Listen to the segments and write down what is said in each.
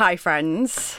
hi, friends.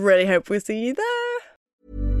really hope we see you there.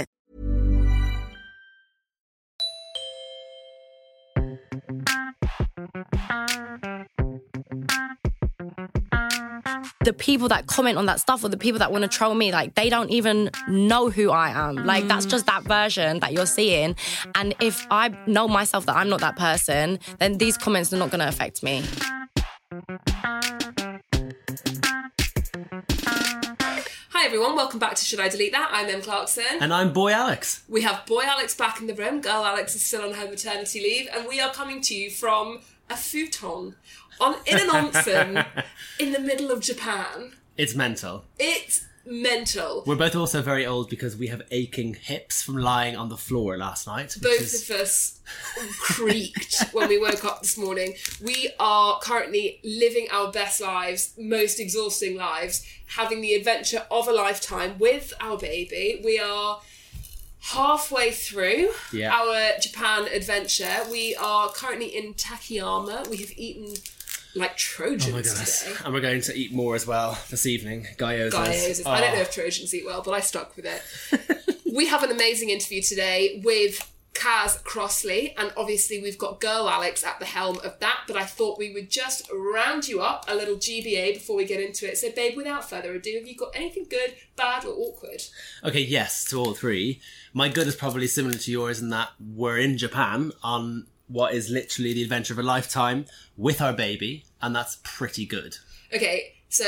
The people that comment on that stuff or the people that want to troll me, like they don't even know who I am. Like that's just that version that you're seeing. And if I know myself that I'm not that person, then these comments are not going to affect me. Hi everyone, welcome back to Should I Delete That? I'm Em Clarkson. And I'm Boy Alex. we have boy Alex back in the room, girl Alex is still on her maternity leave, and we are coming to you from a futon on in an onsen in the middle of Japan. It's mental. It's mental. We're both also very old because we have aching hips from lying on the floor last night. Both is- of us creaked when we woke up this morning. We are currently living our best lives, most exhausting lives, having the adventure of a lifetime with our baby. We are halfway through Yeah. our Japan adventure. We are currently in Takayama. We have eaten like Trojans Oh my today. And we're going to eat more as well this evening. Gyoza's. Gyoza's. I don't Oh. know if Trojans eat well, but I stuck with it. we have an amazing interview today with Kaz Crossley, and obviously we've got Girl Alex at the helm of that. But I thought we would just round you up a little GBA before we get into it. So, babe, without further ado, have you got anything good, bad, or awkward? Okay, yes, to all three. My good is probably similar to yours in that we're in Japan on what is literally the adventure of a lifetime with our baby, and that's pretty good. Okay, so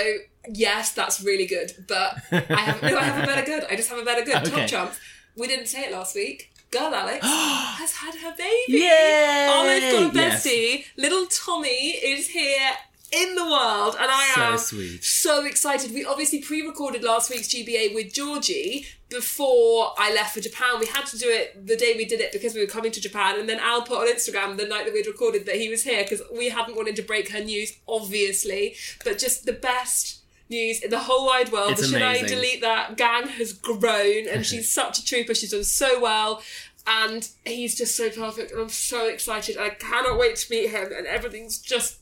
yes, that's really good, but I have no, I have a better good. I just have a better good. Okay. Top chump. We didn't say it last week. Girl Alex has had her baby. Yay! Almost got a Yes. Little Tommy is here in the world, and I So am sweet. so excited. We obviously pre-recorded last week's GBA with Georgie before I left for Japan. We had to do it the day we did it because we were coming to Japan, and then Al put on Instagram the night that we'd recorded that he was here because we hadn't wanted to break her news, obviously, but just the best. News in the whole wide world. It's Should I delete that gang has grown, and she's such a trooper. She's done so well, and he's just so perfect, and I'm so excited. I cannot wait to meet him, and everything's just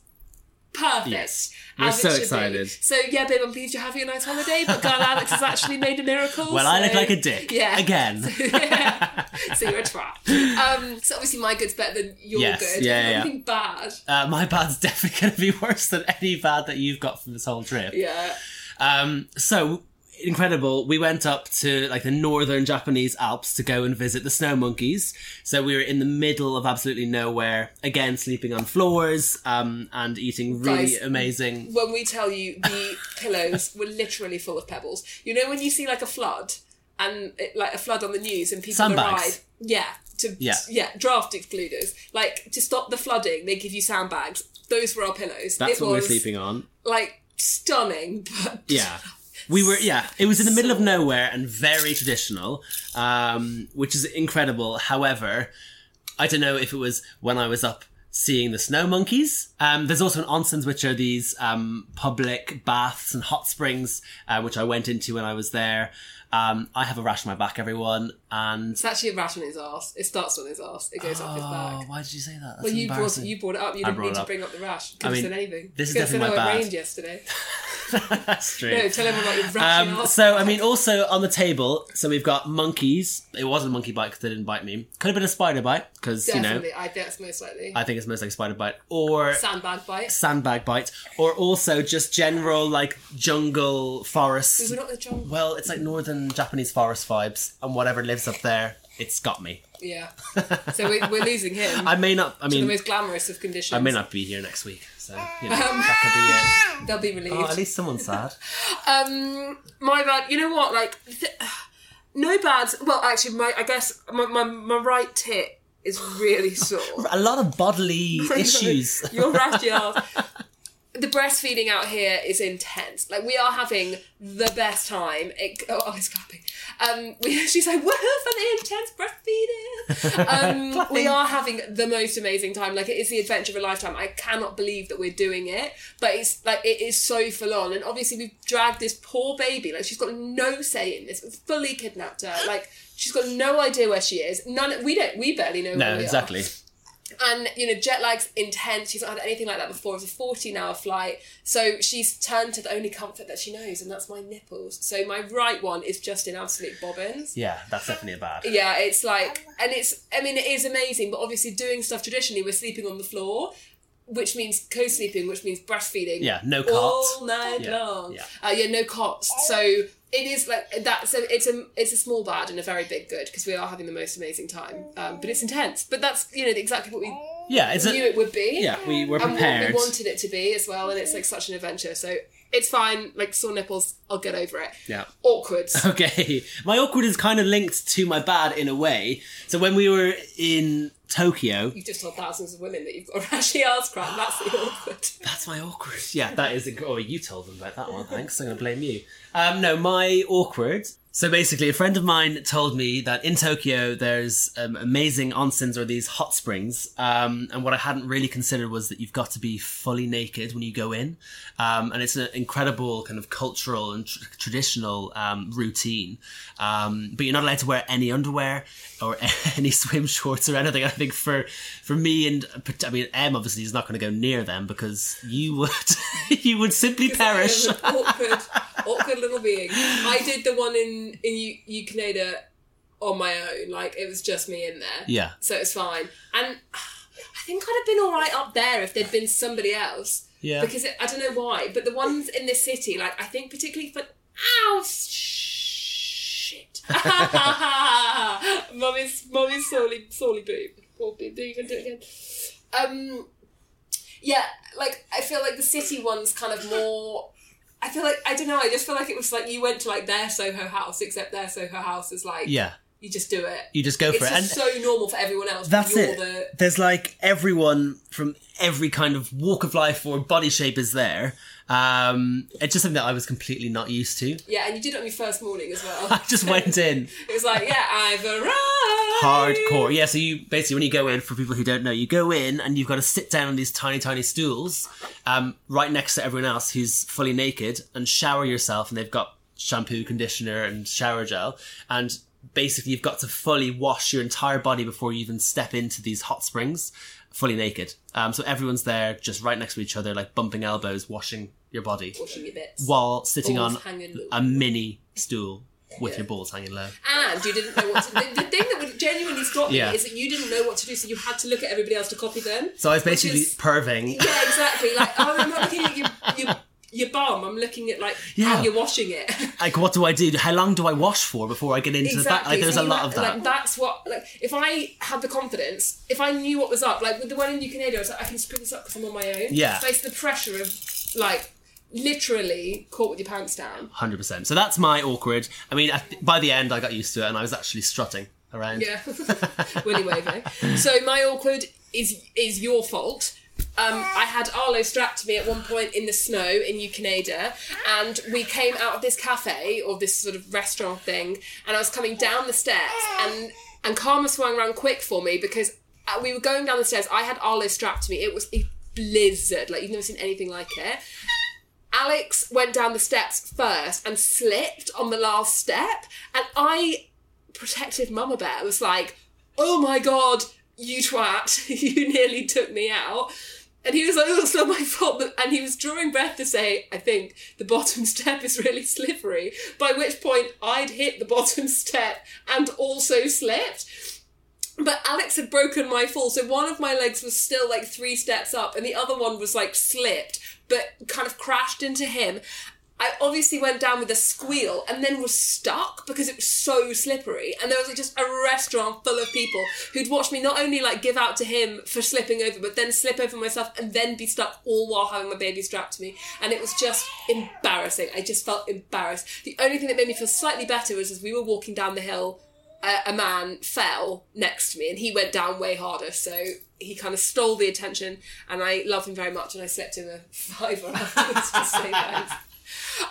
perfect. Yes. We're so should be. excited. So yeah, babe, I'm pleased you're having a nice holiday. But girl Alex has actually made a miracle. Well, I look like a dick. Yeah. Again. so you're a twat. Um, so obviously my good's better than your Yes, good. yeah, yeah. Anything bad? Uh, my bad's definitely going to be worse than any bad that you've got from this whole trip. Yeah. Um, so incredible. We went up to like the northern Japanese Alps to go and visit the snow monkeys. So we were in the middle of absolutely nowhere, again sleeping on floors, um, and eating really Guys, amazing. When we tell you the pillows were literally full of pebbles. You know when you see like a flood and it, like a flood on the news and people Sandbags. arrive. Yeah. To, Yeah. yeah, draft excluders. Like to stop the flooding, they give you sandbags. Those were our pillows. That's it what we're was, sleeping on. Like stunning, but Yeah. We were, yeah, it was in the middle of nowhere and very traditional, um, which is incredible. However, I don't know if it was when I was up seeing the snow monkeys. Um, there's also an onsens, which are these um, public baths and hot springs, uh, which I went into when I was there. Um, I have a rash on my back, everyone, and It's actually a rash on his ass. It starts on his ass. It goes up his oh, back. why did you say that? That's Well, you brought embarrassing. you brought it up. You didn't need to bring up the rash. Could I have mean, said anything. this is Could said definitely how my it bad. rained yesterday. That's true. No, tell everyone about your rash Um, so I mean, also on the table, so we've got monkeys. It wasn't a monkey bite because they didn't bite me. Could have been a spider bite because you know I think it's most likely. I think it's most like a spider bite or Sandbag bite. sandbag bite, or also just general like jungle forest. We're not in the jungle. Well, it's like northern Japanese forest vibes, and whatever lives up there, it's got me. Yeah. So we, we're losing him. I may not. I mean, the most glamorous of conditions. I may not be here next week, so you know, that could be it. They'll be relieved. Oh, at least someone's sad. Um, my bad. You know what? Like, th- no bad. Well, actually, my I guess my my, my right tit is really sore. A lot of bodily issues. Your rashy ass. The breastfeeding out here is intense. Like we are having the best time. It, oh, oh, it's clapping. Um, we, she's like, "Woohoo for the intense breastfeeding!" Um, we are having the most amazing time. Like it is the adventure of a lifetime. I cannot believe that we're doing it, but it's like it is so full on. And obviously, we've dragged this poor baby. Like she's got no say in this. We've fully kidnapped her. Like she's got no idea where she is. None. We don't. We barely know. No, where we are. And you know, jet lag's intense. She's not had anything like that before. It's a fourteen-hour flight, so she's turned to the only comfort that she knows, and that's my nipples. So my right one is just in absolute bobbins. Yeah, that's definitely a bad. Yeah, it's like, and it's. I mean, it is amazing, but obviously, doing stuff traditionally, we're sleeping on the floor, which means co-sleeping, which means breastfeeding. Yeah, no cot. all night Yeah, long. yeah. Uh, yeah, no cots. So it is like that's So it's a it's a small bad and a very big good because we are having the most amazing time. Um, but it's intense. But that's you know exactly what we Yeah, it's knew a, it would be. yeah. We were prepared And what we wanted it to be as well, and it's like such an adventure. So it's fine. Like sore nipples, I'll get over it. Yeah. Awkward. Okay, my awkward is kind of linked to my bad in a way. So when we were in Tokyo, You've just told thousands of women that you've got a rashy ass crack. That's the awkward. that's my awkward. Yeah, that is. A, oh, you told them about that one. Thanks. I'm gonna blame you. Um, no, my awkward. So basically, a friend of mine told me that in Tokyo there's um, amazing onsens or these hot springs, um, and what I hadn't really considered was that you've got to be fully naked when you go in, um, and it's an incredible kind of cultural and tr- traditional um, routine. Um, but you're not allowed to wear any underwear or any swim shorts or anything. I think for for me and I mean Em obviously is not going to go near them because you would you would simply perish. I am an awkward, awkward little being. I did the one in in U- Yudanaka on my own. Like it was just me in there. Yeah. So it's fine. And I think I'd have been all right up there if there'd been somebody else. Yeah. Because it, I don't know why, but the ones in this city, like I think particularly for ow shit. Mummy's mummy's sorely sorely. Poor boob. Do you even do it again? Um yeah, like I feel like the city one's kind of more. I feel like I don't know. I just feel like it was like you went to like their Soho house, except their Soho house is like Yeah. you just do it. You just go it's for it. just And so normal for everyone else. that's it. The, There's like everyone from every kind of walk of life or body shape is there. Um, it's just something that I was completely not used to. yeah, and you did it on your first morning as well. I just went in it was like, yeah, I've arrived. hardcore. Yeah, so you basically when you go in, for people who don't know, you go in and you've got to sit down on these tiny, tiny stools, um, right next to everyone else who's fully naked, and shower yourself. And they've got shampoo, conditioner, and shower gel, and basically you've got to fully wash your entire body before you even step into these hot springs, fully naked. Um, so everyone's there, just right next to each other, like bumping elbows, washing your body, Washing your bits. while sitting Balls on a mini stool with Yeah. your balls hanging low. And you didn't know what to do. The thing that would genuinely stop me Yeah. is that you didn't know what to do, so you had to look at everybody else to copy them. So I was basically is- perving. Yeah, exactly. Like, oh, I'm not looking at your, your, your bum, I'm looking at, like, Yeah. how you're washing it. like what do I do? How long do I wash for before I get into the back? Like there's So a lot had- of that. Like that's what like if I had the confidence, if I knew what was up, like with the one in Yudanaka, I was like, I can pick this up because I'm on my own. Yeah. Face the pressure of like literally caught with your pants down. Hundred percent. So that's my awkward. I mean, I th- by the end, I got used to it, and I was actually strutting around. Yeah. Willy waving. So my awkward is is your fault. Um, I had Arlo strapped to me at one point in the snow in Yudanaka, and we came out of this cafe or this sort of restaurant thing, and I was coming down the steps, and and Karma swung around quick for me because uh, we were going down the stairs. I had Arlo strapped to me. It was a blizzard, like you've never seen anything like it. Alex went down the steps first and slipped on the last step, and I protective mama bear was like, "Oh my god, you twat! you nearly took me out." And he was like, oh, it's not my fault. And he was drawing breath to say, I think the bottom step is really slippery. By which point I'd hit the bottom step and also slipped. But Alex had broken my fall, so one of my legs was still like three steps up, and the other one was like slipped, but kind of crashed into him. I obviously went down with a squeal and then was stuck because it was so slippery. And there was like, just a restaurant full of people who'd watched me not only like give out to him for slipping over, but then slip over myself and then be stuck all while having my baby strapped to me. And it was just embarrassing. I just felt embarrassed. The only thing that made me feel slightly better was as we were walking down the hill, a, a man fell next to me and he went down way harder. So he kind of stole the attention and I love him very much and I slipped him a fiver afterwards to say thanks.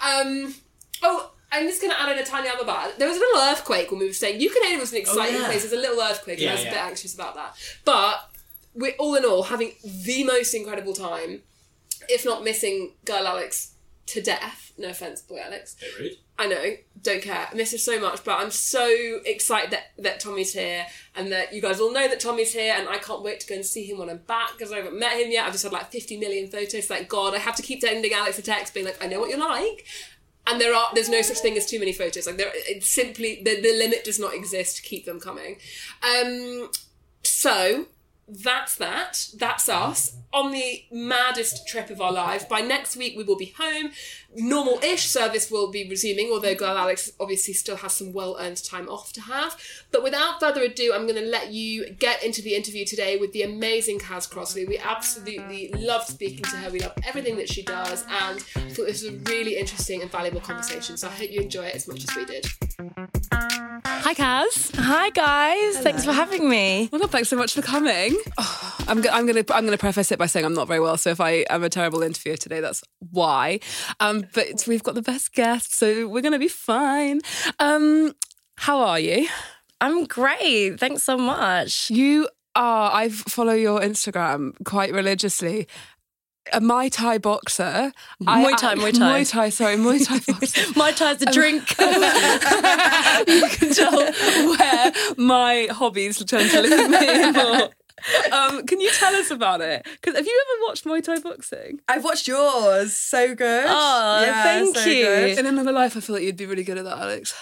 Um, oh, I'm just going to add in a tiny other bar. There was a little earthquake when we were staying. Ukulele was an exciting yeah. place. There's a little earthquake, and Yeah, I was a bit anxious about that. But we're all in all having the most incredible time, if not missing girl Alex to death. No offense, boy Alex. I know, don't care. I miss her so much, but I'm so excited that, that Tommy's here and that you guys all know that Tommy's here and I can't wait to go and see him when I'm back because I haven't met him yet. I've just had like 50 million photos. Thank God. I have to keep sending Alex a text being like, I know what you're like. And there are there's no such thing as too many photos. Like there it's simply the, the limit does not exist keep them coming. Um so that's that. That's us on the maddest trip of our lives. By next week, we will be home. Normal ish service will be resuming, although Girl Alex obviously still has some well earned time off to have. But without further ado, I'm going to let you get into the interview today with the amazing Kaz Crossley. We absolutely love speaking to her. We love everything that she does, and I thought this was a really interesting and valuable conversation. So I hope you enjoy it as much as we did. Hi, Kaz. Hi guys, thanks for having me. Well, thanks so much for coming. Oh, I'm, go- I'm going to I'm going to preface it by saying I'm not very well, so if I am a terrible interviewer today, that's why. Um, but we've got the best guest, so we're going to be fine. Um, how are you? I'm great. Thanks so much. You are. I follow your Instagram quite religiously. A Muay Thai boxer. Muay Thai, I- Muay Thai. Muay Thai. Sorry, Muay Thai boxer. Mai Tai's the drink. you can tell where my hobbies tend to me more. Um, can you tell us about it? Because have you ever watched Muay Thai boxing? I've watched yours. So good. Oh, thank so you. good. In another life, I feel like you'd be really good at that, Alex.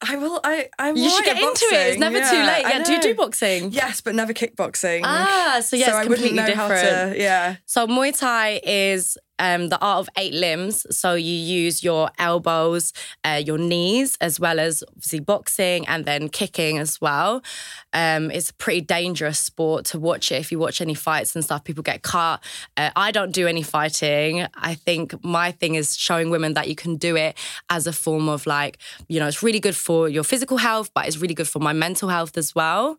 I will. I. I'm. you should get at into it. It's boxing, never too late. Yeah, do you do boxing? Yes, but never kickboxing. Ah, so yeah, so it's I wouldn't completely know how different. to. Yeah. So Muay Thai is um, the art of eight limbs. So you use your elbows, uh, your knees, as well as obviously boxing and then kicking as well. Um, it's a pretty dangerous sport to watch it. If you watch any fights and stuff, people get cut. Uh, I don't do any fighting. I think my thing is showing women that you can do it as a form of like, you know, it's really good for your physical health, but it's really good for my mental health as well.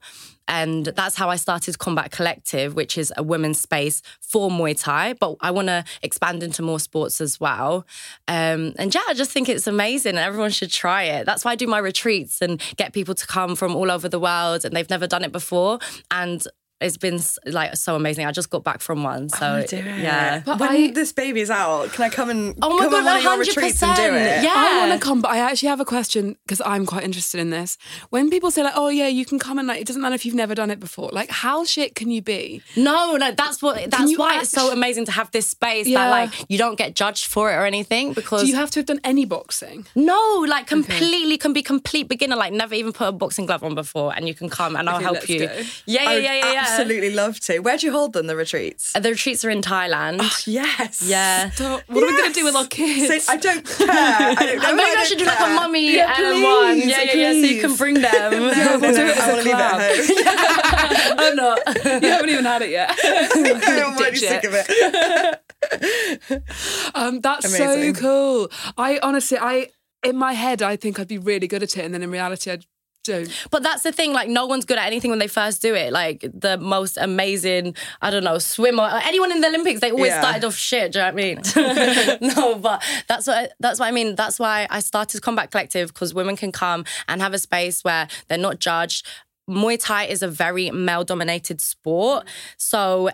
And that's how I started Combat Collective, which is a women's space for Muay Thai. But I want to expand into more sports as well. Um, and yeah, I just think it's amazing and everyone should try it. That's why I do my retreats and get people to come from all over the world and they've never done it before. And it's been like so amazing. I just got back from one. So I do it. yeah. when I- this baby's out, can I come and Oh my come God, on one of your retreats and do 100%. it? Yeah. I want to come, but I actually have a question because I'm quite interested in this. When people say like, "Oh yeah, you can come and like," it doesn't matter if you've never done it before. Like, how shit can you be? No, no, that's what that's you why it's so amazing to have this space Yeah. that like you don't get judged for it or anything because Do you have to have done any boxing? No, like completely can be complete beginner, like never even put a boxing glove on before, and you can come and I'll Okay, help let's you. go. Yeah, yeah, yeah, yeah, yeah. Absolutely love to. Where do you hold them? The retreats. Uh, The retreats are in Thailand. Yes. yeah. So what are we going to do with our kids? So I don't care. I don't know. Maybe I, don't should do like a mummy Yeah, um, one. Yeah, yeah, yeah. So you can bring them. No, no, do no, I want to leave it at home. I'm not. you haven't even had it yet. I'm already sick of it. Um, that's Amazing. so cool. I honestly, I in my head, I think I'd be really good at it, and then in reality, I don't. But that's the thing. Like, no one's good at anything when they first do it. Like the most amazing, I don't know, swimmer, or anyone in the Olympics, they always Yeah. started off shit. Do you know what I mean? no, but that's what that's what I mean. That's why I started Combat Collective because women can come and have a space where they're not judged. Muay Thai is a very male-dominated sport, so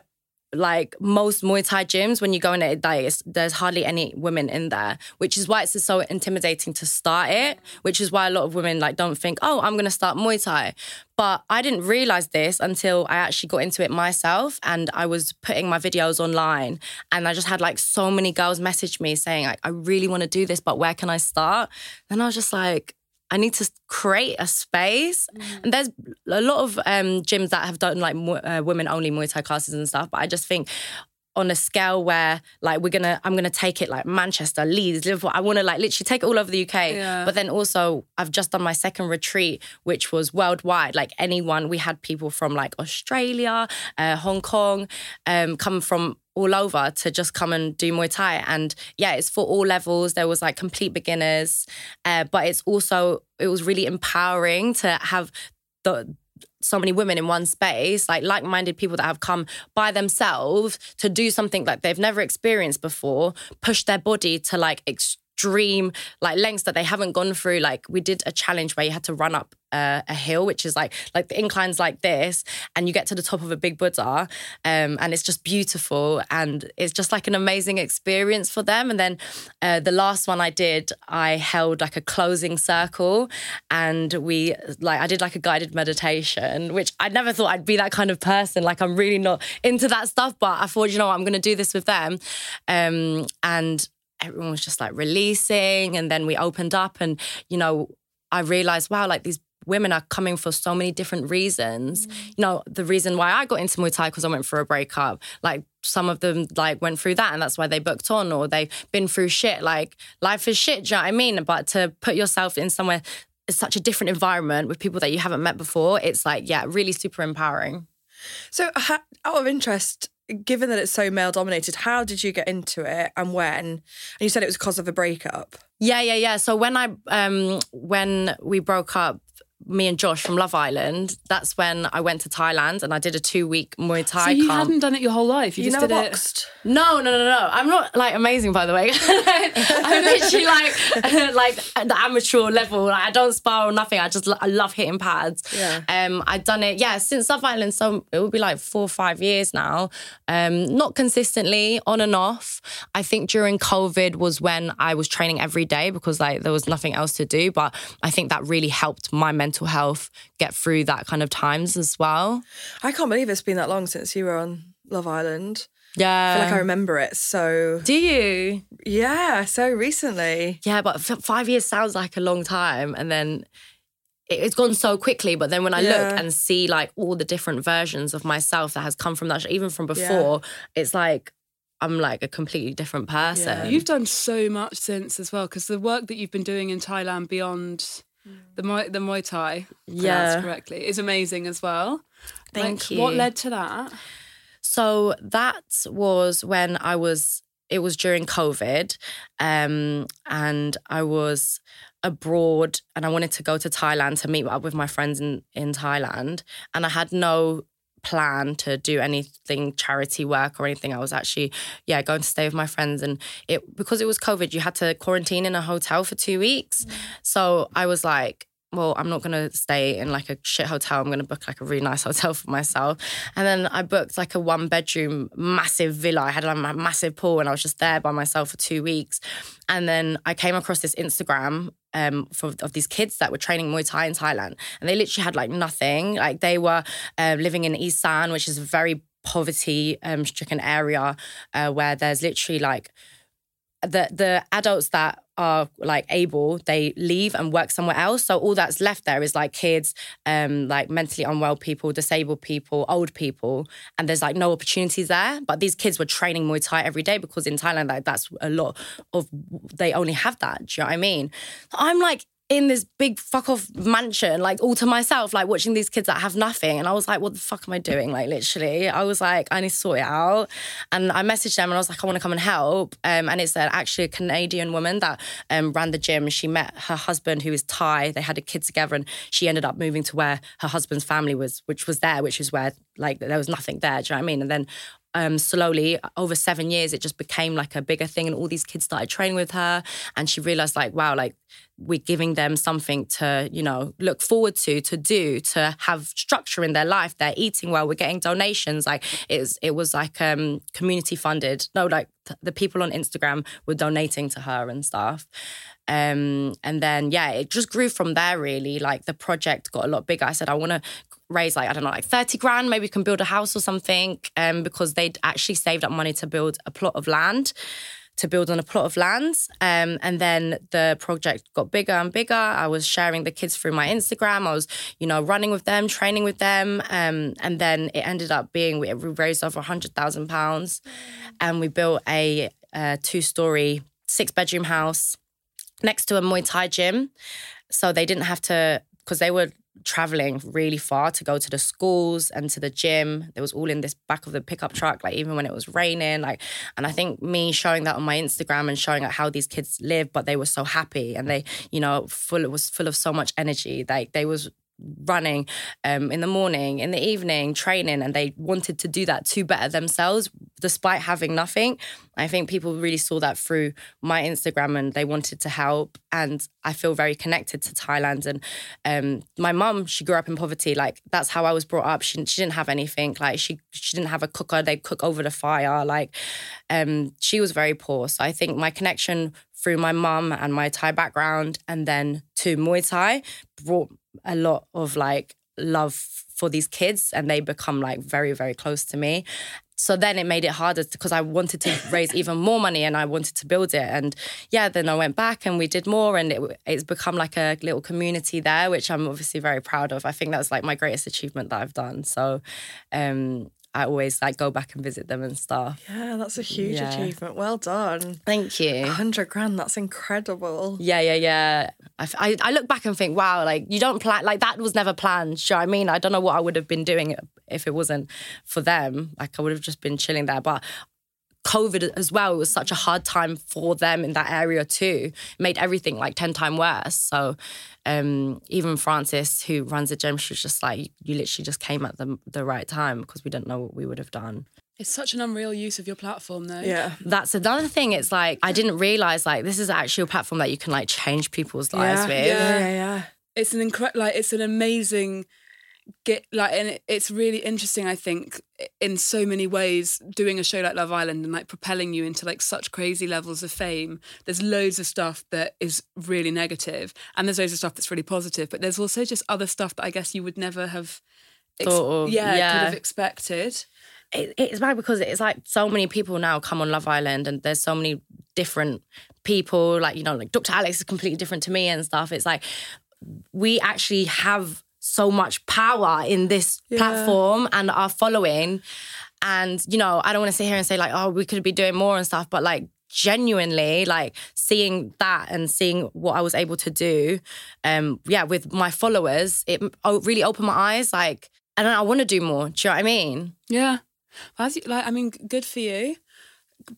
like most Muay Thai gyms, when you go in it, like, there's hardly any women in there, which is why it's so intimidating to start it. Which is why a lot of women like don't think, oh, I'm gonna start Muay Thai. But I didn't realize this until I actually got into it myself, and I was putting my videos online, and I just had like so many girls message me saying, like, I really want to do this, but where can I start? And I was just like. I need to create a space. And there's a lot of um, gyms that have done like uh, women only Muay Thai classes and stuff. But I just think on a scale where like we're gonna, I'm gonna take it like Manchester, Leeds, Liverpool. I want to like literally take it all over the UK. Yeah. But then also, I've just done my second retreat, which was worldwide. Like anyone, we had people from like Australia, uh, Hong Kong, um, come from all over to just come and do Muay Thai. And yeah, it's for all levels. There was like complete beginners, uh, but it's also it was really empowering to have the so many women in one space, like like-minded people that have come by themselves to do something that they've never experienced before, push their body to like extreme like lengths that they haven't gone through. Like we did a challenge where you had to run up uh, a hill, which is like like the inclines like this, and you get to the top of a big Buddha, um, and it's just beautiful, and it's just like an amazing experience for them. And then uh, the last one I did, I held like a closing circle, and we like I did like a guided meditation, which I never thought I'd be that kind of person. Like I'm really not into that stuff, but I thought you know what, I'm going to do this with them, um, and everyone was just like releasing, and then we opened up, and you know I realized wow, like these women are coming for so many different reasons. Mm. You know, the reason why I got into Muay Thai because I went for a breakup. Like some of them like went through that and that's why they booked on or they've been through shit. Like life is shit, do you know what I mean? But to put yourself in somewhere it's such a different environment with people that you haven't met before, it's like, yeah, really super empowering. So, out of interest, given that it's so male dominated, how did you get into it and when? And you said it was because of a breakup. Yeah, yeah, yeah. So when I um when we broke up, me and Josh from Love Island, that's when I went to Thailand and I did a two week Muay Thai So you camp. hadn't done it your whole life. You, You just never did it. boxed. No, no, no, no. I'm not like amazing, by the way. I'm literally like like at the amateur level. Like I don't spar or nothing. I just I love hitting pads. Yeah. Um, I've done it. Yeah, since Love Island, so it would be like four or five years now. Um, not consistently, on and off. I think during COVID was when I was training every day because like there was nothing else to do. But I think that really helped my mental health get through that kind of times as well. I can't believe it's been that long since you were on Love Island. Yeah. I feel like I remember it so, do you? yeah, so recently. Yeah, but f- five years sounds like a long time, and then it- it's gone so quickly. But then when I Yeah. look and see like all the different versions of myself that has come from that, even from before, it's like I'm like a completely different person. You've done so much since as well because the work that you've been doing in Thailand beyond the Muay, the Muay Thai, Yeah. correctly, is amazing as well. Thank Like, What led to that? So that was when I was. It was during COVID, um, and I was abroad, and I wanted to go to Thailand to meet up with my friends in in Thailand, and I had no plan to do anything charity work or anything. I was actually, yeah, going to stay with my friends, and it because it was COVID, you had to quarantine in a hotel for two weeks. Mm. So I was like, well, I'm not gonna stay in like a shit hotel. I'm gonna book like a really nice hotel for myself. And then I booked like a one bedroom massive villa. I had like a massive pool and I was just there by myself for two weeks. And then I came across this Instagram um, for, of these kids that were training Muay Thai in Thailand. And they literally had like nothing. Like they were uh, living in Isan, which is a very poverty um, stricken area uh, where there's literally like the the adults that are like able they leave and work somewhere else. So all that's left there is like kids um like mentally unwell people disabled people old people and there's like no opportunities there. But these kids were training muay thai every day because in thailand like that's a lot of they only have that. Do you know what i mean? I'm like in this big fuck off mansion, like all to myself, like watching these kids that have nothing. And I was like, what the fuck am I doing? Like, literally, I was like, I need to sort it out. And I messaged them and I was like, I want to come and help. Um, and it's uh, actually a Canadian woman that um, ran the gym. She met her husband, who is Thai. They had a kid together and she ended up moving to where her husband's family was, which was there, which is where like there was nothing there. Do you know what I mean? And then um, slowly over seven years, it just became like a bigger thing, and all these kids started training with her, and she realized like, wow, like we're giving them something to you know look forward to, to do, to have structure in their life. They're eating well. We're getting donations. Like it was, it was like um, community funded. No, like th- the people on Instagram were donating to her and stuff. Um, and then yeah, it just grew from there. Really, like the project got a lot bigger. I said I want to raise like I don't know, like thirty grand. Maybe we can build a house or something. Um, because they'd actually saved up money to build a plot of land. To build on a plot of land. Um, and then the project got bigger and bigger. I was sharing the kids through my Instagram. I was, you know, running with them, training with them. Um, and then it ended up being, we raised over £100,000 and we built a, a two story, six bedroom house next to a Muay Thai gym. So they didn't have to, because they were traveling really far to go to the schools and to the gym. It was all in this back of the pickup truck, like even when it was raining. Like, and I think me showing that on my Instagram and showing like how these kids live, but they were so happy and they, you know, full it was full of so much energy. Like they was running um, in the morning, in the evening, training, and they wanted to do that to better themselves despite having nothing. I think people really saw that through my Instagram and they wanted to help. And I feel very connected to Thailand. And um, my mum, she grew up in poverty. Like that's how I was brought up. She, she didn't have anything. Like she she didn't have a cooker. They cook over the fire. Like um, she was very poor. So I think my connection through my mum and my Thai background, and then to Muay Thai, brought a lot of like love for these kids and they become like very very close to me so then it made it harder because I wanted to raise even more money and I wanted to build it. And yeah, then I went back and we did more, and it, it's become like a little community there, which I'm obviously very proud of. I think that's like my greatest achievement that I've done. So um, I always like go back and visit them and stuff. Yeah, that's a huge Yeah. achievement. Well done. Thank you. 100 grand, that's incredible. Yeah, yeah, yeah. I I look back and think, wow, like you don't plan, like that was never planned. Do you know what I mean? I don't know what I would have been doing if it wasn't for them. Like I would have just been chilling there. But COVID as well, it was such a hard time for them in that area too. It made everything like 10 times worse. So um, even Frances, who runs the gym, she was just like, you literally just came at the, the right time because we didn't know what we would have done. It's such an unreal use of your platform, though. Yeah. That's another thing. It's like I didn't realize like this is actually a platform that you can like change people's lives yeah, with. yeah, yeah, yeah. it's an incredible like it's an amazing get like and it- it's really interesting i think in so many ways doing a show like love island and like propelling you into like such crazy levels of fame there's loads of stuff that is really negative and there's loads of stuff that's really positive but there's also just other stuff that i guess you would never have ex- Thought of, yeah, could have expected it, it's bad because it's like so many people now come on Love Island and there's so many different people. Like, you know, like Dr. Alex is completely different to me and stuff. It's like we actually have so much power in this platform and our following. And, you know, I don't want to sit here and say, like, oh, we could be doing more and stuff, but like, genuinely like seeing that and seeing what I was able to do um yeah with my followers it really opened my eyes like and I want to do more do you know what I mean yeah As you, like i mean good for you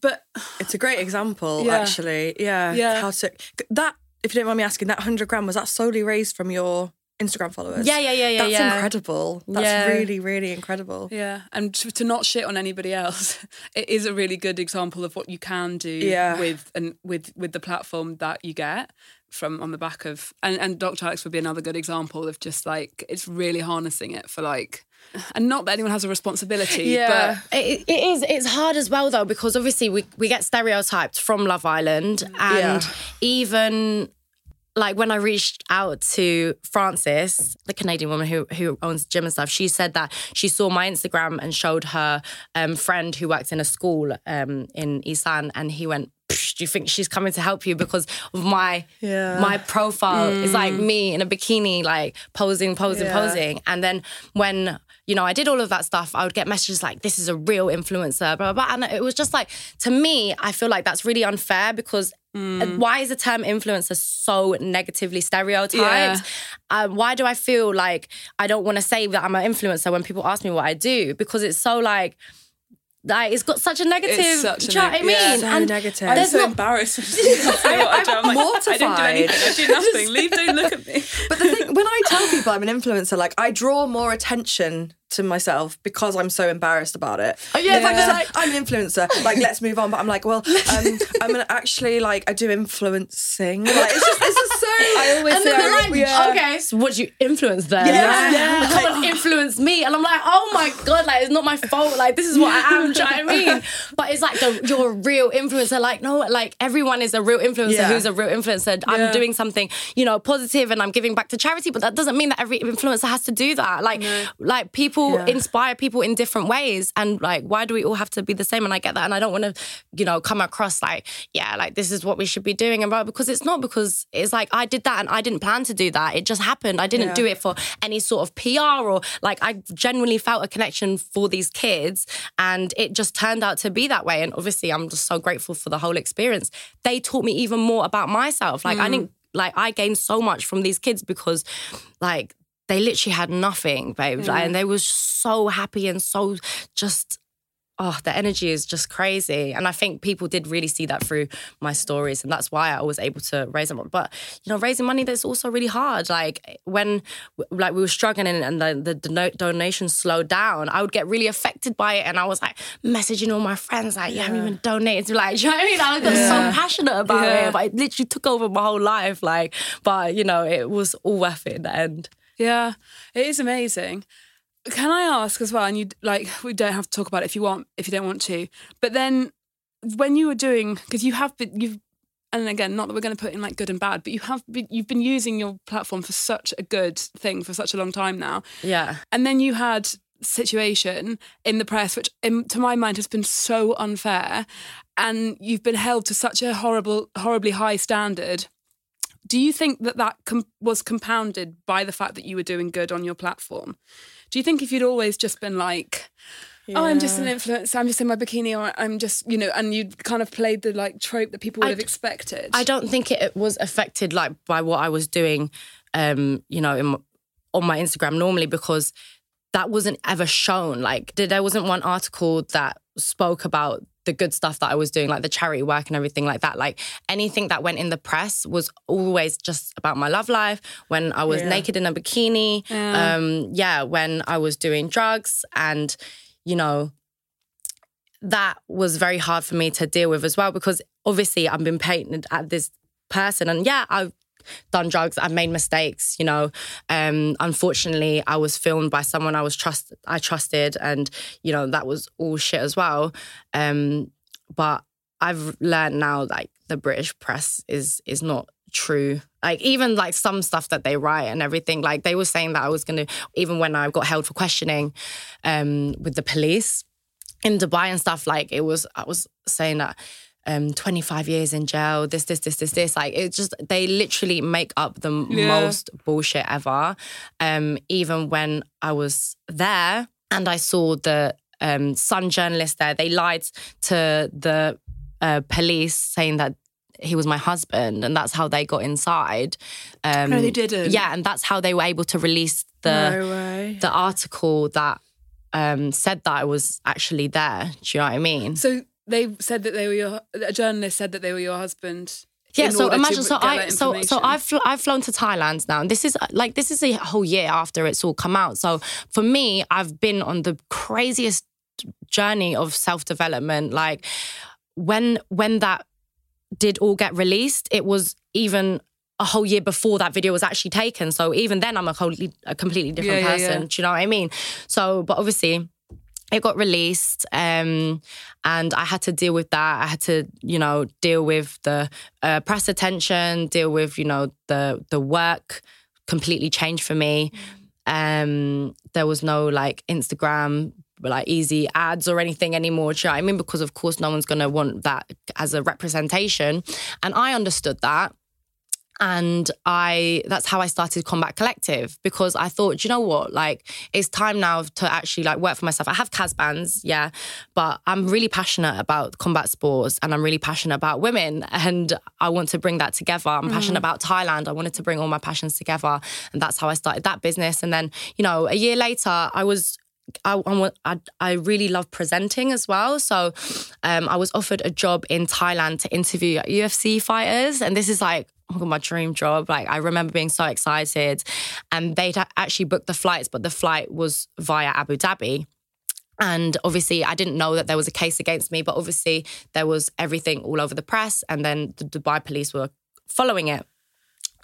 but It's a great example, Yeah. actually. Yeah. Yeah. How to that, if you don't mind me asking, that 100 grand was that solely raised from your Instagram followers? Yeah, yeah, yeah, yeah, That's yeah. incredible. That's Yeah. really, really incredible. Yeah, and to, to not shit on anybody else, it is a really good example of what you can do Yeah. with and with with the platform that you get from on the back of and and Dr. Alex would be another good example of just like it's really harnessing it for like and not that anyone has a responsibility, Yeah. It, it is. It's hard as well though because obviously we we get stereotyped from Love Island, and Yeah. even like when I reached out to Frances, the Canadian woman who who owns the gym and stuff, she said that she saw my Instagram and showed her um, friend who works in a school um, in Isan, and he went. "Psh, Do you think she's coming to help you because of my Yeah. my profile is like me in a bikini, like posing, posing, Yeah. posing. And then when you know I did all of that stuff, I would get messages like, "This is a real influencer," blah blah. blah. And it was just like to me, I feel like that's really unfair because. uh, Why is the term influencer so negatively stereotyped? Um, why do I feel like I don't want to say that I'm an influencer when people ask me what I do? Because it's so like like it's got such a negative. It's such a do you know what I mean? yeah. So and negative. I'm there's so not- embarrassed. I'm, I'm mortified. I didn't do anything. I do nothing. Leave. Don't look at me. But the thing, when I tell people I'm an influencer, like I draw more attention to myself because I'm so embarrassed about it. Oh, yeah, If I yeah. just like I'm an influencer, like let's move on. But I'm like, well, um, I'm gonna actually like I do influencing. Like it's just it's just so. I always And then they're like, okay, so what do you influence then? Yeah. Like, Come on, influence me. And I'm like, oh my God, like, it's not my fault. Like, this is what I am, do you know what I mean? But it's like, the, you're a real influencer. Like, no, like, everyone is a real influencer Yeah. who's a real influencer. I'm doing something, you know, positive and I'm giving back to charity, but that doesn't mean that every influencer has to do that. Like, like people Yeah. inspire people in different ways. And like, why do we all have to be the same? And I get that. And I don't want to, you know, come across like, yeah, like, this is what we should be doing. And blah, because it's not because it's like, I did that and I didn't plan to do that. It just happened. I didn't Yeah. do it for any sort of PR or like I genuinely felt a connection for these kids and it just turned out to be that way. And obviously I'm just so grateful for the whole experience. They taught me even more about myself. Like I mm. didn't like I gained so much from these kids because like they literally had nothing, babe. Like, and mm. they were so happy and so just oh, the energy is just crazy. And I think people did really see that through my stories. And that's why I was able to raise them. But, you know, raising money, that's also really hard. Like when like we were struggling and the, the dono- donations slowed down, I would get really affected by it. And I was like messaging all my friends, like, you haven't even donated. Like, do you know what I mean? I got so passionate about Yeah. it. But it literally took over my whole life. Like, but, you know, it was all worth it in the end. Yeah, it is amazing. Can I ask as well? And you like, we don't have to talk about it if you want, if you don't want to. But then, when you were doing, because you have been, you've, and again, not that we're going to put in like good and bad, but you have been, you've been using your platform for such a good thing for such a long time now. Yeah. And then you had situation in the press, which in, to my mind has been so unfair, and you've been held to such a horrible, horribly high standard. Do you think that that com- was compounded by the fact that you were doing good on your platform? Do you think if you'd always just been like, "Oh, I'm just an influencer. I'm just in my bikini, or I'm just," you know, and you'd kind of played the like trope that people would I have expected? I don't think it was affected like by what I was doing, um, you know, in, on my Instagram normally because that wasn't ever shown. Like there wasn't one article that spoke about the good stuff that I was doing, like the charity work and everything like that. Like anything that went in the press was always just about my love life. When I was Yeah. naked in a bikini, um, yeah, when I was doing drugs, and you know, that was very hard for me to deal with as well because obviously I've been painted at this person and yeah I've done drugs I've made mistakes you know. Um unfortunately I was filmed by someone I was trust I trusted and you know that was all shit as well. Um but I've learned now like the British press is is not true. Like even like some stuff that they write and everything like they were saying that I was to even when I got held for questioning um with the police in Dubai and stuff, like it was, I was saying that um, 25 years in jail, this, this, this, this, this. Like it just, they literally make up the Yeah. most bullshit ever. Um, even when I was there and I saw the um, Sun journalist there, they lied to the uh, police saying that he was my husband and that's how they got inside. Um, No, they didn't. Yeah, and that's how they were able to release the No the article that um, said that I was actually there. Do you know what I mean? So they said that they were your. A journalist said that they were your husband. Yeah. So imagine. So I so so I've fl- I've flown to Thailand now, and this is like this is a whole year after it's all come out. So for me, I've been on the craziest journey of self development. Like when when that did all get released, it was even a whole year before that video was actually taken. So even then, I'm a wholly, a completely different Yeah, yeah, person. yeah. Do you know what I mean? So, but obviously, it got released, um, and I had to deal with that. I had to, you know, deal with the uh, press attention, deal with, you know, the the work completely changed for me. Um, there was no like Instagram like easy ads or anything anymore. Do you know what I mean? Because of course no one's gonna want that as a representation. And I understood that. And I that's how I started Combat Collective because I thought, you know what? Like it's time now to actually like work for myself. I have Casbands, yeah, but I'm really passionate about combat sports and I'm really passionate about women and I want to bring that together. I'm passionate about Thailand. I wanted to bring all my passions together and that's how I started that business. And then, you know, a year later I was I, I, I, I really love presenting as well. So um, I was offered a job in Thailand to interview UFC fighters. And this is like, oh my God, my dream job. Like, I remember being so excited. And they'd actually booked the flights, but the flight was via Abu Dhabi. And obviously, I didn't know that there was a case against me, but obviously, there was everything all over the press. And then the Dubai police were following it.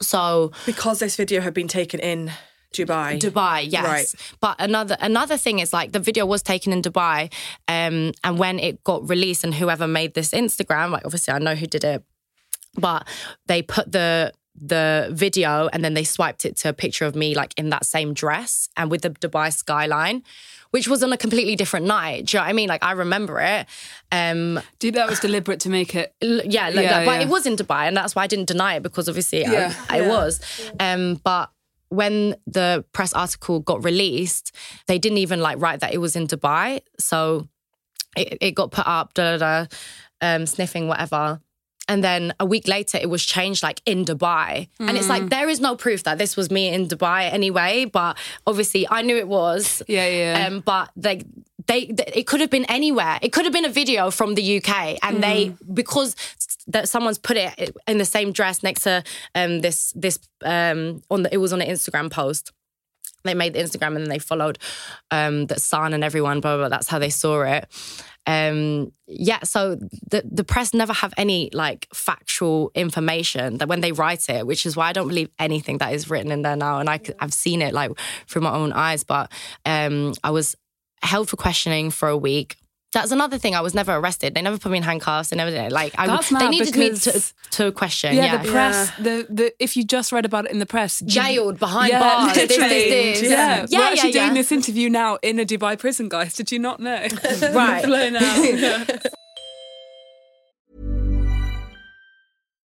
So, Because this video had been taken in Dubai. Dubai, yes. Right. But another another thing is like the video was taken in Dubai, um, and when it got released, and whoever made this Instagram, like obviously I know who did it, but they put the the video and then they swiped it to a picture of me like in that same dress and with the Dubai skyline, which was on a completely different night. Do you know what I mean? Like I remember it. Um, think that was deliberate to make it? Yeah, like Yeah, but yeah. it was in Dubai, and that's why I didn't deny it because obviously Yeah. I, I was. Um, but when the press article got released, they didn't even like write that it was in Dubai, so it, it got put up, da da da, um, sniffing whatever. And then a week later, it was changed like in Dubai. And it's Mm. like, there is no proof that this was me in Dubai anyway. But obviously, I knew it was. Yeah, yeah. Um, but like they, th- it could have been anywhere. It could have been a video from the UK, and they Mm. because that someone's put it in the same dress next to um this this um on the it was on an Instagram post. They made the Instagram and then they followed um the Sun and everyone. Blah blah. blah. That's how they saw it. Um yeah. So the the press never have any like factual information that when they write it, which is why I don't believe anything that is written in there now. And I, I've seen it like through my own eyes. But um I was held for questioning for a week. That's another thing. I was never arrested. They never put me in handcuffs. They never did. Like I, That's they needed me to to question. yeah, Yeah, the press. The the if you just read about it in the press, jailed behind Yeah, bars. This, this, literally. this. Yeah, yeah, we're actually yeah. doing this interview now in a Dubai prison, guys. Did you not know? Right.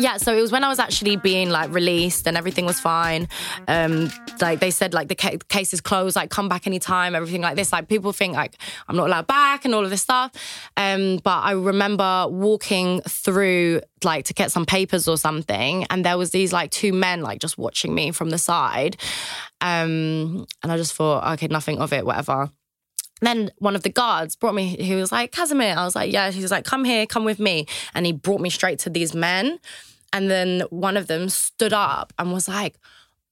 yeah so it was when i was actually being like released and everything was fine um like they said like the ca- case is closed like come back anytime everything like this like people think like i'm not allowed back and all of this stuff um but i remember walking through like to get some papers or something and there was these like two men like just watching me from the side um and i just thought okay nothing of it whatever then one of the guards brought me, he was like, Casimir. I was like, yeah. He was like, come here, come with me. And he brought me straight to these men. And then one of them stood up and was like,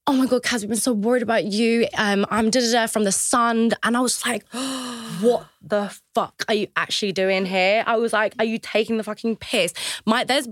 oh my God, Kaz, we've been so worried about you. Um, I'm da da da from the sun. And I was like, what the fuck are you actually doing here? I was like, are you taking the fucking piss? My There's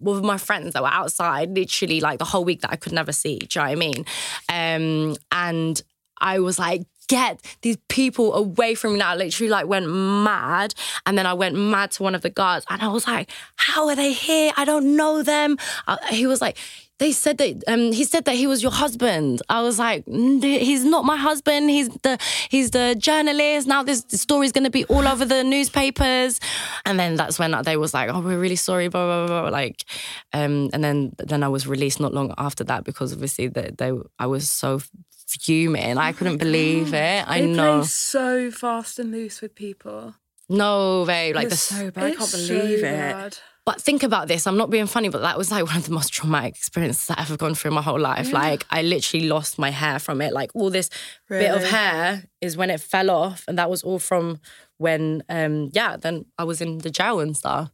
with my friends that were outside literally like the whole week that I could never see. Do you know what I mean? Um, and I was like, get these people away from me now. I literally like went mad. And then I went mad to one of the guards and I was like, how are they here? I don't know them. Uh, he was like, they said that um, he said that he was your husband. I was like, "Mm, he's not my husband. He's the he's the journalist. Now this story's gonna be all over the newspapers. And then that's when they was like, oh, we're really sorry, blah blah blah. blah. Like, um, and then then I was released not long after that because obviously they, they I was so fuming. I couldn't believe it. I they know. play so fast and loose with people. No, babe. Like It's the so bad. I can't It's so believe it. bad. But think about this. I'm not being funny, but that was like one of the most traumatic experiences I've ever gone through in my whole life. Like I literally lost my hair from it. Like all this bit of hair is when it fell off, and that was all from when, um, yeah, then I was in the jail and stuff.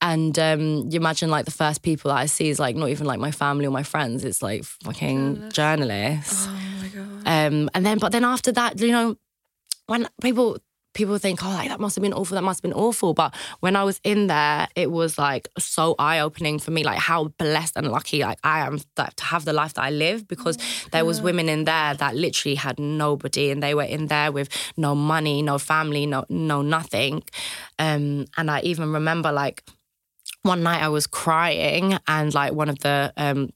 And um, you imagine like the first people that I see is like not even like my family or my friends. It's like fucking journalists. Oh my god. Um, and then, but then after that, you know, when people people think, oh, like that must have been awful, that must have been awful. But when I was in there, it was like so eye opening for me, like how blessed and lucky like I am that to have the life that I live because there was women in there that literally had nobody and they were in there with no money, no family, no no nothing. Um, and I even remember like one night I was crying and like one of the um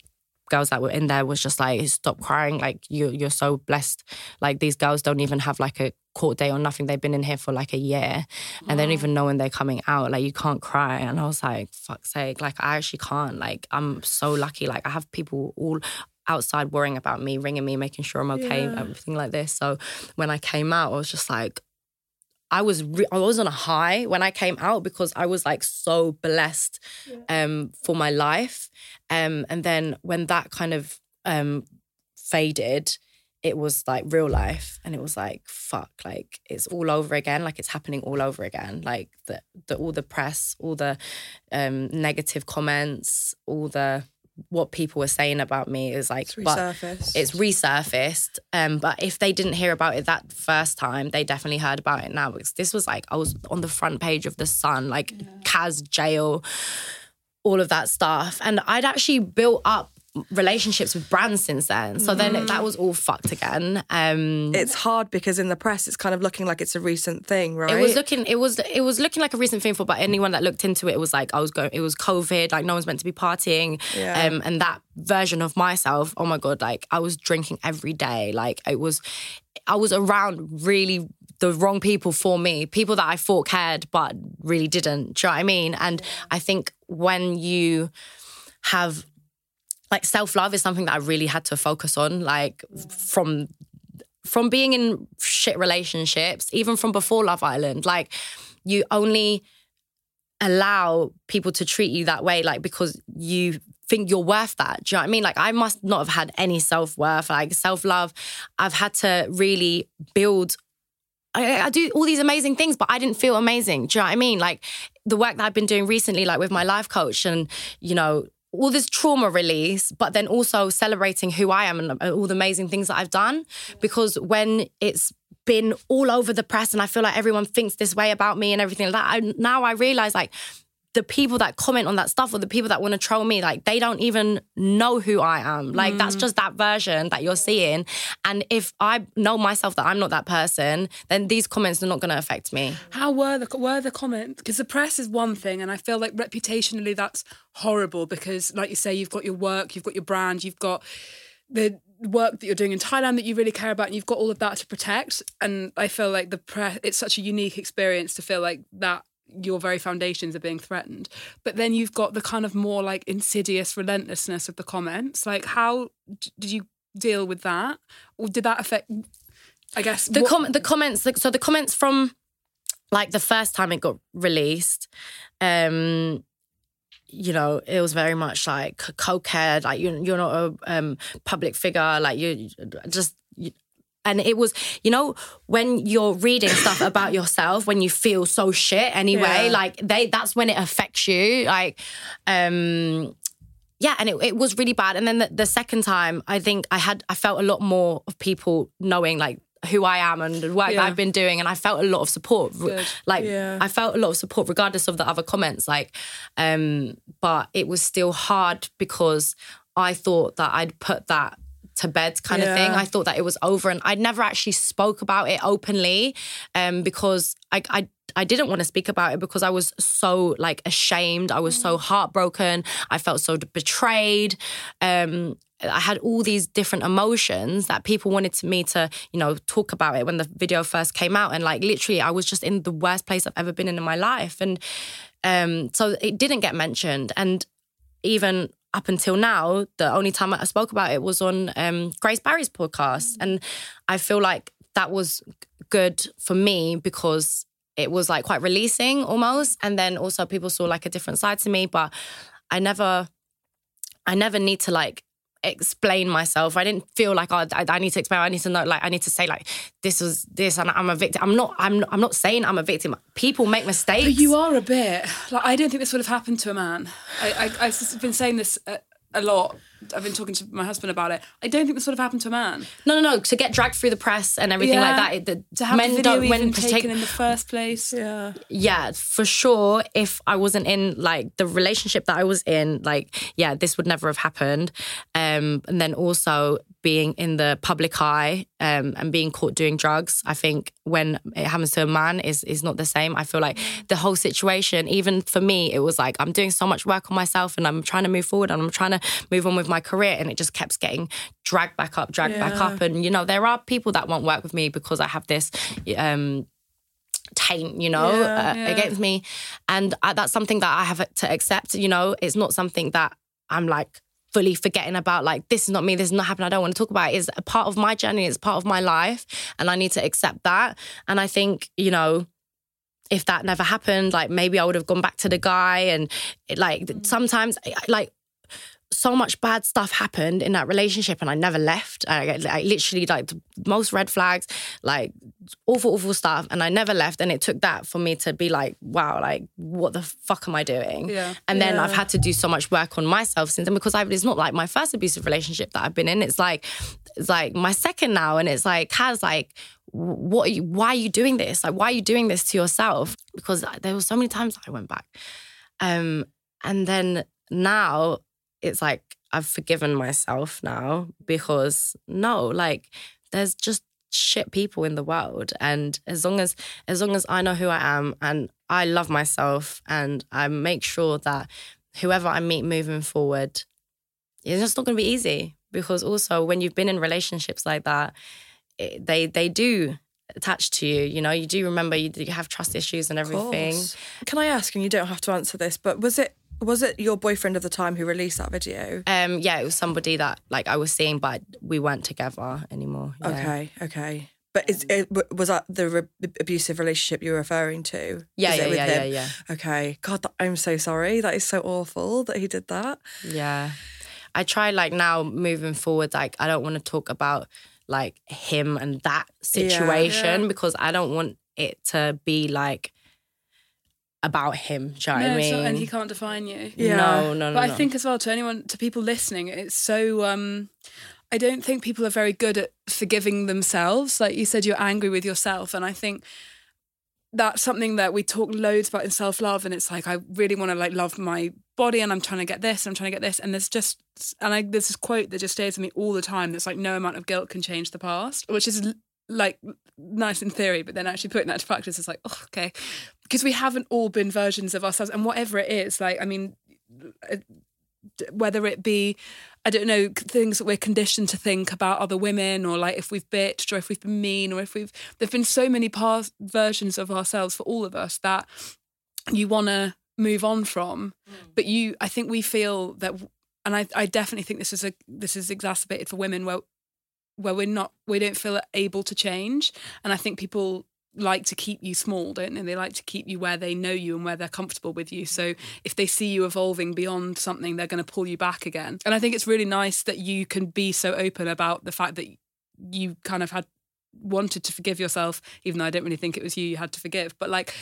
girls that were in there was just like stop crying like you you're so blessed. Like these girls don't even have like a court day or nothing. They've been in here for like a year and they don't even know when they're coming out. Like you can't cry. And I was like fuck's sake. Like I actually can't. Like I'm so lucky. Like I have people all outside worrying about me ringing me making sure I'm okay everything like this. So when I came out I was just like I was re- I was on a high when I came out because I was like so blessed um, for my life, um, and then when that kind of um, faded, it was like real life, and it was like fuck, like it's all over again, like it's happening all over again, like the, the all the press, all the um, negative comments, all the what people were saying about me is like It's resurfaced. it's resurfaced. Um, but if they didn't hear about it that first time, they definitely heard about it now because this was like I was on the front page of the Sun, like Kaz jail, all of that stuff, and I'd actually built up relationships with brands since then. So then Mm. that was all fucked again. Um, It's hard because in the press, it's kind of looking like it's a recent thing, right? It was looking. It was. It was looking like a recent thing for. But anyone that looked into it, it was like I was going. It was COVID. Like no one's meant to be partying. Yeah. Um, and that version of myself. Oh my god! Like I was drinking every day. Like it was. I was around really the wrong people for me. People that I thought cared, but really didn't. Do you know what I mean? And I think when you have like self love is something that I really had to focus on. Like from from being in shit relationships, even from before Love Island, like you only allow people to treat you that way, like because you think you're worth that. Do you know what I mean? Like I must not have had any self worth, like self love. I've had to really build. I, I do all these amazing things, but I didn't feel amazing. Do you know what I mean? Like the work that I've been doing recently, like with my life coach, and you know all this trauma release, but then also celebrating who I am and uh, all the amazing things that I've done. Because when it's been all over the press and I feel like everyone thinks this way about me and everything like that, I, now I realize like the people that comment on that stuff or the people that want to troll me, like they don't even know who I am. Like that's mm. just that version that you're seeing. And if I know myself that I'm not that person, then these comments are not going to affect me. How were the were the comments? Because the press is one thing, and I feel like reputationally that's horrible. Because, like you say, you've got your work, you've got your brand, you've got the work that you're doing in Thailand that you really care about, and you've got all of that to protect. And I feel like the press, it's such a unique experience to feel like that your very foundations are being threatened. But then you've got the kind of more like insidious relentlessness of the comments. Like, how d- did you deal with that, or did that affect? I guess the what- com- the comments like, so the comments from like the first time it got released um you know it was very much like cokehead like you're, you're not a um public figure like you just you, and it was you know when you're reading stuff about yourself when you feel so shit anyway Yeah. like they that's when it affects you like um yeah and it, it was really bad and then the, the second time i think i had i felt a lot more of people knowing like who i am and the work that i've been doing and i felt a lot of support Good. like Yeah. i felt a lot of support regardless of the other comments like um but it was still hard because i thought that i'd put that to bed kind of thing i thought that it was over and i'd never actually spoke about it openly um because i i I didn't want to speak about it because I was so like ashamed. I was so heartbroken. I felt so betrayed. Um, I had all these different emotions that people wanted to me to, you know, talk about it when the video first came out. And like literally, I was just in the worst place I've ever been in in my life. And um, so it didn't get mentioned. And even up until now, the only time I spoke about it was on um, Grace Barry's podcast. And I feel like that was good for me because it was like quite releasing almost. And then also people saw like a different side to me. But I never, I never need to like explain myself. I didn't feel like oh, I, I need to explain. I need to know. Like I need to say like this was this, and I'm a victim. I'm not. I'm. I'm not saying I'm a victim. People make mistakes. But you are a bit. Like I don't think this would have happened to a man. I, I I've been saying this a, a lot. I've been talking to my husband about it. I don't think this would have happened to a man. No, no, no. To get dragged through the press and everything like that. It, the, to have men the video don't- even when taken take- in the first place. Yeah. yeah, for sure. If I wasn't in like the relationship that I was in, like, yeah, this would never have happened. Um, and then also being in the public eye um, and being caught doing drugs, I think when it happens to a man is is not the same. I feel like the whole situation, even for me, it was like I'm doing so much work on myself and I'm trying to move forward and I'm trying to move on with my career, and it just kept getting dragged back up, dragged back up. And you know, there are people that won't work with me because I have this. Um, taint, you know, Yeah, uh, yeah. against me. And I, that's something that I have to accept, you know, it's not something that I'm like fully forgetting about. Like, this is not me, this is not happening. I don't want to talk about it. It's a part of my journey, it's part of my life. And I need to accept that. And I think, you know, if that never happened, like maybe I would have gone back to the guy. And it, like sometimes, like, so much bad stuff happened in that relationship and I never left. I, I literally like the most red flags, like awful, awful stuff. And I never left. And it took that for me to be like, wow, like what the fuck am I doing? Yeah. And then Yeah. I've had to do so much work on myself since then because I, it's not like my first abusive relationship that I've been in. It's like, it's like my second now. And it's like, has like, what are you, why are you doing this? Like, why are you doing this to yourself? Because there were so many times I went back. Um, and then now it's like I've forgiven myself now because no, like there's just shit people in the world. And as long as as long as I know who I am and I love myself and I make sure that whoever I meet moving forward it's just not going to be easy. Because also when you've been in relationships like that it, they they do attach to you you know? You do remember you, you have trust issues and everything. Can I ask, and you don't have to answer this, but was it was it your boyfriend of the time who released that video? Um, yeah, it was somebody that like I was seeing, but we weren't together anymore. yeah. Okay, okay. But is it, was that the re- abusive relationship you're referring to? Yeah, yeah, yeah, yeah, yeah. Okay. God, that, I'm so sorry. That is so awful that he did that. Yeah. I try like now moving forward, like I don't want to talk about like him and that situation because I don't want it to be like about him. Do you know what I mean? not- and he can't define you. Yeah. No, no, no. But no. I think as well to anyone, to people listening, it's so. um I don't think people are very good at forgiving themselves. Like you said, you're angry with yourself, and I think that's something that we talk loads about in self love. And it's like I really want to like love my body, and I'm trying to get this, and I'm trying to get this, and there's just and I there's this quote that just stays with me all the time. That's like no amount of guilt can change the past, which is l- like nice in theory, but then actually putting that to practice is like oh, okay, because we haven't all been versions of ourselves, and whatever it is, like I mean uh, whether it be I don't know things that we're conditioned to think about other women or like if we've bitched or if we've been mean or if we've there've been so many past versions of ourselves for all of us that you want to move on from. Hmm. But you I think we feel that and I, I definitely think this is a this is exacerbated for women where where we're not we don't feel able to change. And I think people like to keep you small don't they? They like to keep you where they know you and where they're comfortable with you. So if they see you evolving beyond something they're going to pull you back again. And I think it's really nice that you can be so open about the fact that you kind of had wanted to forgive yourself even though I don't really think it was you you had to forgive but like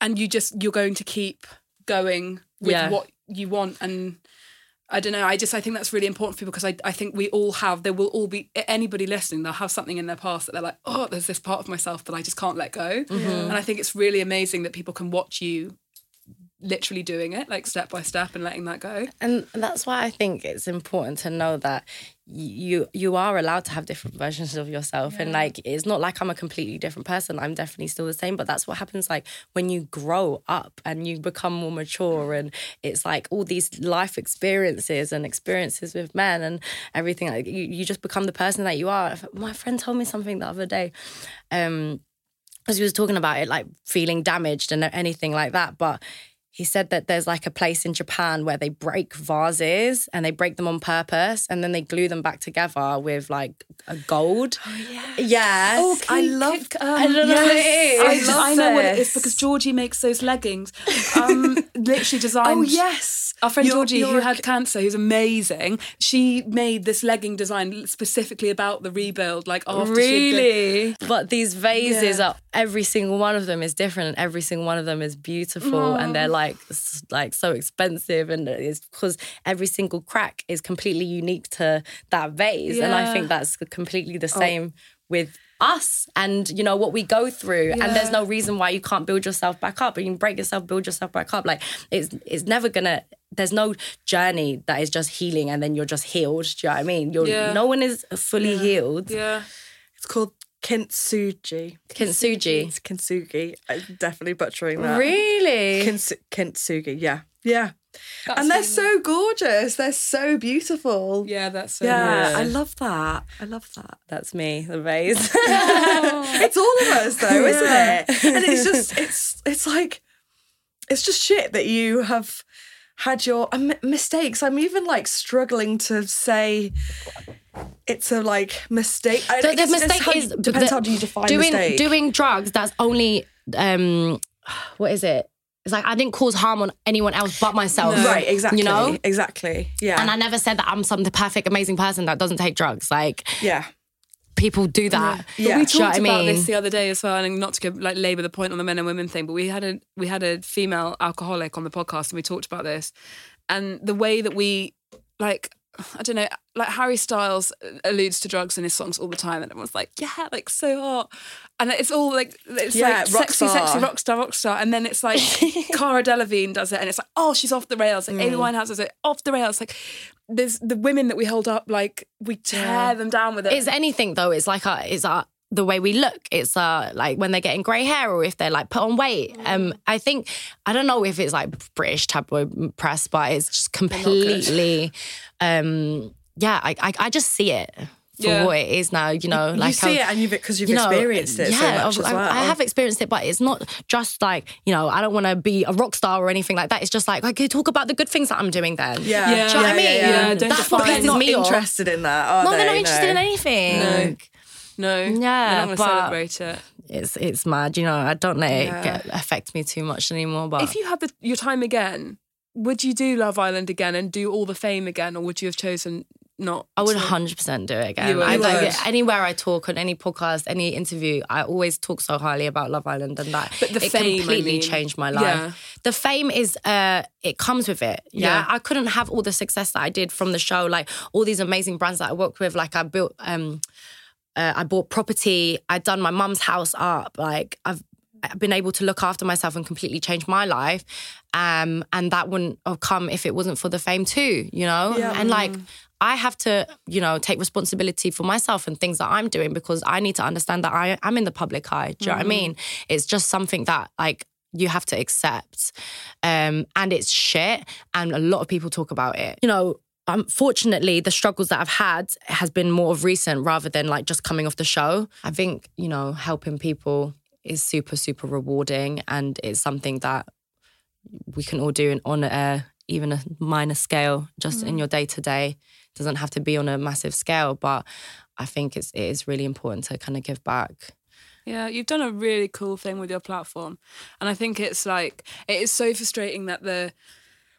and you just you're going to keep going with Yeah. what you want. And I don't know. I just I think that's really important for people because I, I think we all have there will all be anybody listening they'll have something in their past that they're like oh there's this part of myself that I just can't let go mm-hmm. and I think it's really amazing that people can watch you literally doing it like step by step and letting that go. and that's why I think it's important to know that you you are allowed to have different versions of yourself. And like it's not like I'm a completely different person. I'm definitely still the same. But that's what happens like when you grow up and you become more mature and it's like all these life experiences and experiences with men and everything like you, you just become the person that you are. My friend told me something the other day um as we was talking about it like feeling damaged and anything like that. But he said that there's like a place in Japan where they break vases and they break them on purpose and then they glue them back together with like a gold. Oh, yeah. Yes. Oh, I Pete love- Kick, um, I don't know what it is. I, I love I know what it is because Georgie makes those leggings. Um, literally designed. Oh yes, Our friend You're- Georgie, who you're a- had cancer, who's amazing, she made this legging design specifically about the rebuild. Like after she'd been- Really? But these vases Yeah. are every single one of them is different and every single one of them is beautiful and they're like s- like so expensive and it's because every single crack is completely unique to that vase and I think that's completely the oh. same with us and you know what we go through and there's no reason why you can't build yourself back up And you can break yourself build yourself back up like it's it's never gonna there's no journey that is just healing and then you're just healed do you know what I mean? You're Yeah. no one is fully healed. Yeah. It's called kintsugi. kintsugi It's kintsugi. I'm definitely butchering that. Really? Kintsu- kintsugi. Yeah, yeah. and they're so gorgeous. They're so beautiful. Yeah, that's so Yeah, nice. I love that. I love that. That's me, the vase. it's all of us though, isn't it? And it's just it's it's like it's just shit that you have had your um, mistakes. I'm even like struggling to say it's a like mistake. I the, the mistake how- is depends the- how do you define doing mistake. doing drugs. That's only um, what is it? It's like I didn't cause harm on anyone else but myself. right, exactly. You know. exactly. Yeah, And I never said that I'm some the perfect, amazing person that doesn't take drugs. Like yeah. People do that. Yeah. we Do you know talked about mean? this the other day as well, and not to go, like labour the point on the men and women thing, but we had a we had a female alcoholic on the podcast, and we talked about this, and the way that we like. I don't know, like Harry Styles uh, alludes to drugs in his songs all the time, and everyone's like, "Yeah, like so hot," and it's all like it's Yeah, like rock sexy, star. sexy rock star, rock star, and then it's like Cara Delevingne does it, and it's like, "Oh, she's off the rails." Like Amy mm. Winehouse does it, off the rails. Like there's the women that we hold up, like we tear them down with it. It's anything though. It's like a, it's a, the way we look. It's uh like when they're getting grey hair or if they're like put on weight. Um, I think I don't know if it's like British tabloid press, but it's just completely. Um, yeah, I, I I just see it for Yeah. what it is now. You know, like you see it and you've because you've you know, experienced it so yeah, as I, well. I have experienced it, but it's not just like you know. I don't want to be a rock star or anything like that. It's just like I could talk about the good things that I'm doing. Then, Yeah, Yeah. Do you know what I yeah, mean? yeah, yeah. Don't That's what They're not me off. interested in that, are No, they? they're not interested in anything. No. No, Yeah, They're not going to celebrate it. It's it's mad. You know, I don't let it Yeah. get, affect me too much anymore. But If you had the, your time again, would you do Love Island again and do all the fame again, or would you have chosen not? I would to? 100% do it again. You would. I, You like, anywhere I talk on any podcast, any interview, I always talk so highly about Love Island and that But the it fame, I completely mean. changed my life. Yeah. The fame is uh it comes with it. Yeah? Yeah. I couldn't have all the success that I did from the show, like all these amazing brands that I worked with. Like I built um uh, I bought property, I'd done my mum's house up, like I've I've been able to look after myself and completely change my life. Um, and that wouldn't have come if it wasn't for the fame too, you know? And like I have to, you know, take responsibility for myself and things that I'm doing because I need to understand that I am in the public eye. Do you know what I mean? It's just something that like you have to accept. Um, and it's shit. And a lot of people talk about it. You know, unfortunately, the struggles that I've had has been more of recent rather than like just coming off the show. I think, you know, helping people is super, super rewarding and it's something that we can all do in, on a even a minor scale, just in mm. your day to day. Doesn't have to be on a massive scale, but I think it's it is really important to kind of give back. Yeah, you've done a really cool thing with your platform. And I think it's like, it is so frustrating that the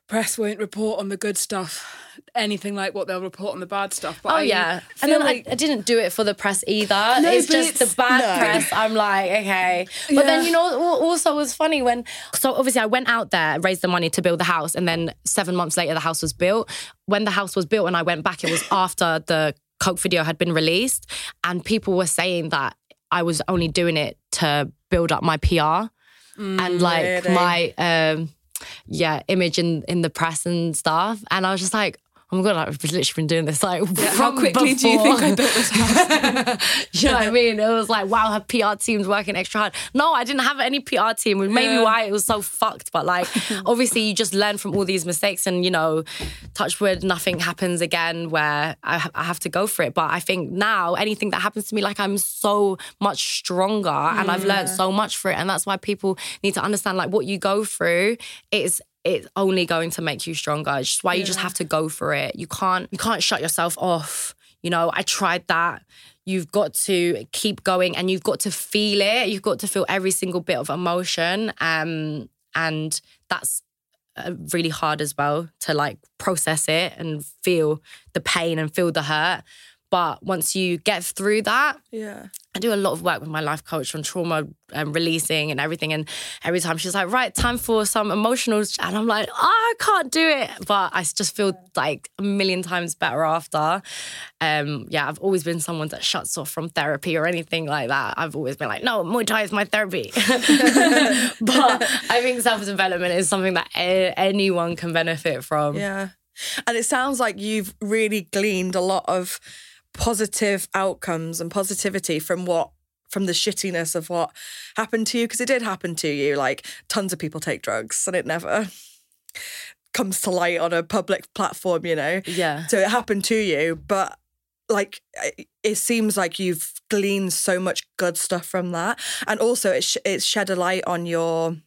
press won't report on the good stuff, anything like what they'll report on the bad stuff. But Oh I yeah, and then like, I, I didn't do it for the press either. No, it's just it's- the bad No. press. I'm like, okay, but then you know, also it was funny when. So obviously, I went out there, raised the money to build the house, and then seven months later, the house was built. When the house was built, and I went back, it was after the Coke video had been released, and people were saying that I was only doing it to build up my PR and like really? my um yeah image in in the press and stuff. And i was just like oh my god, like, I've literally been doing this like How from quickly do you think. I built this house? you know what I mean? It was like, wow, her PR team's working extra hard. No, I didn't have any PR team, which maybe Yeah. why it was so fucked. But like, obviously, you just learn from all these mistakes, and you know, touch wood, nothing happens again where I, ha- I have to go for it. But I think now, anything that happens to me, like I'm so much stronger, and I've learned so much for it, and that's why people need to understand like what you go through is it's only going to make you stronger. It's just why you just have to go for it. You can't you can't shut yourself off. You know, I tried that. You've got to keep going and you've got to feel it. You've got to feel every single bit of emotion. Um, and that's uh, really hard as well to like process it and feel the pain and feel the hurt. But once you get through that, Yeah. I do a lot of work with my life coach on trauma and releasing and everything. And every time she's like, right, time for some emotional. And I'm like, oh, I can't do it. But I just feel like a million times better after. Um, yeah, I've always been someone that shuts off from therapy or anything like that. I've always been like, no, Muay Thai is my therapy. but I think self development is something that anyone can benefit from. Yeah. And it sounds like you've really gleaned a lot of positive outcomes and positivity from what from the shittiness of what happened to you because it did happen to you. Like tons of people take drugs and it never comes to light on a public platform you know? Yeah. so it happened to you but like it- seems like you've gleaned so much good stuff from that. And also it sh- it's shed a light on your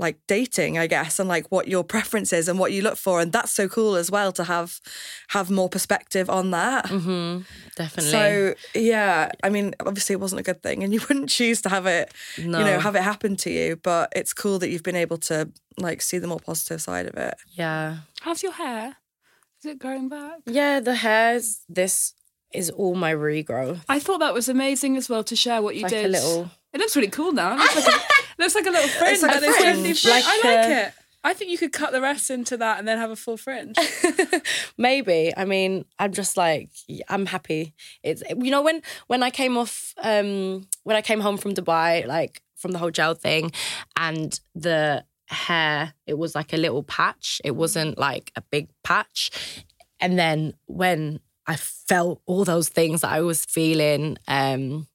like dating i guess and like what your preference is and what you look for and that's so cool as well to have have more perspective on that Mm-hmm. Definitely. so yeah i mean obviously it wasn't a good thing and you wouldn't choose to have it you know have it happen to you but it's cool that you've been able to like see the more positive side of it yeah. How's your hair? Is it growing back? Yeah, the hairs, this is all my regrowth. I thought that was amazing as well to share what you Like did. a little It looks really cool now. It looks like a, looks like a little fringe. like a And it's fringe. fringe. Like I like a- it. I think you could cut the rest into that and then have a full fringe. maybe. I mean, I'm just like I'm happy. It's you know when when I came off um when I came home from Dubai, like from the whole gel thing, and the hair, it was like a little patch. It wasn't like a big patch. And then when I felt all those things that I was feeling, um,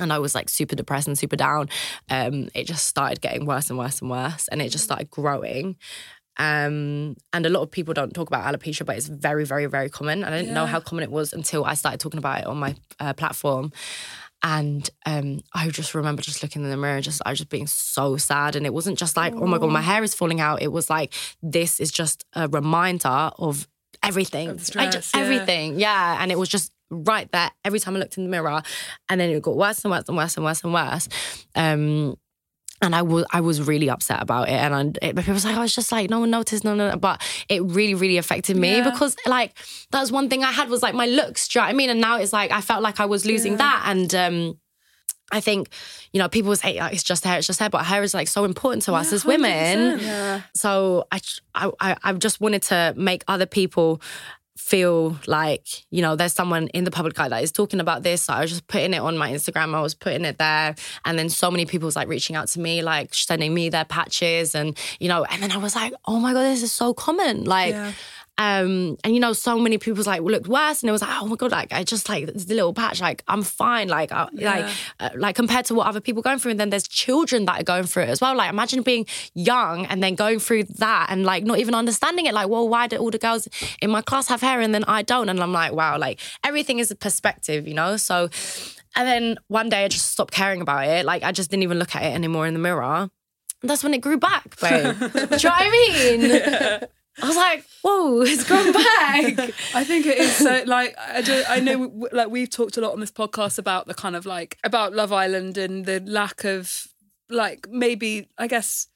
and I was like super depressed and super down. Um, it just started getting worse and worse and worse, and it just started growing. Um, and a lot of people don't talk about alopecia, but it's very, very, very common. I didn't know how common it was until I started talking about it on my uh, platform. And um, I just remember just looking in the mirror, just I was just being so sad. And it wasn't just like, oh my god, my hair is falling out. It was like this is just a reminder of everything, stress, just yeah. everything. Yeah, and it was just right there every time I looked in the mirror, and then it got worse and worse and worse and worse and worse. Um, and I was I was really upset about it, and I, it, people was like, I was just like, no one noticed, no, no, no. but it really, really affected me Yeah. because like that was one thing I had was like my looks. Do you know what I mean? And now it's like I felt like I was losing that, and um, I think you know people say like, it's just hair, it's just hair, but hair is like so important to us as women. So I, I, I I just wanted to make other people feel like you know there's someone in the public eye that is talking about this. So I was just putting it on my Instagram. I was putting it there, and then so many people was like reaching out to me, like sending me their patches, and you know, and then I was like, oh my god, this is so common, like. Um, and you know, so many people was like looked worse, and it was like, oh my god, like I just like this little patch, like I'm fine, like I, like uh, like compared to what other people going through, and then there's children that are going through it as well. Like imagine being young and then going through that and like not even understanding it. Like, well, why do all the girls in my class have hair and then I don't? And I'm like, wow, like everything is a perspective, you know. So, and then one day I just stopped caring about it. Like I just didn't even look at it anymore in the mirror. And that's when it grew back, babe. Do you know what I mean? I was like, whoa, it's grown back. I think it is so like I do, I know like we've talked a lot on this podcast about the kind of like about Love Island and the lack of like maybe I guess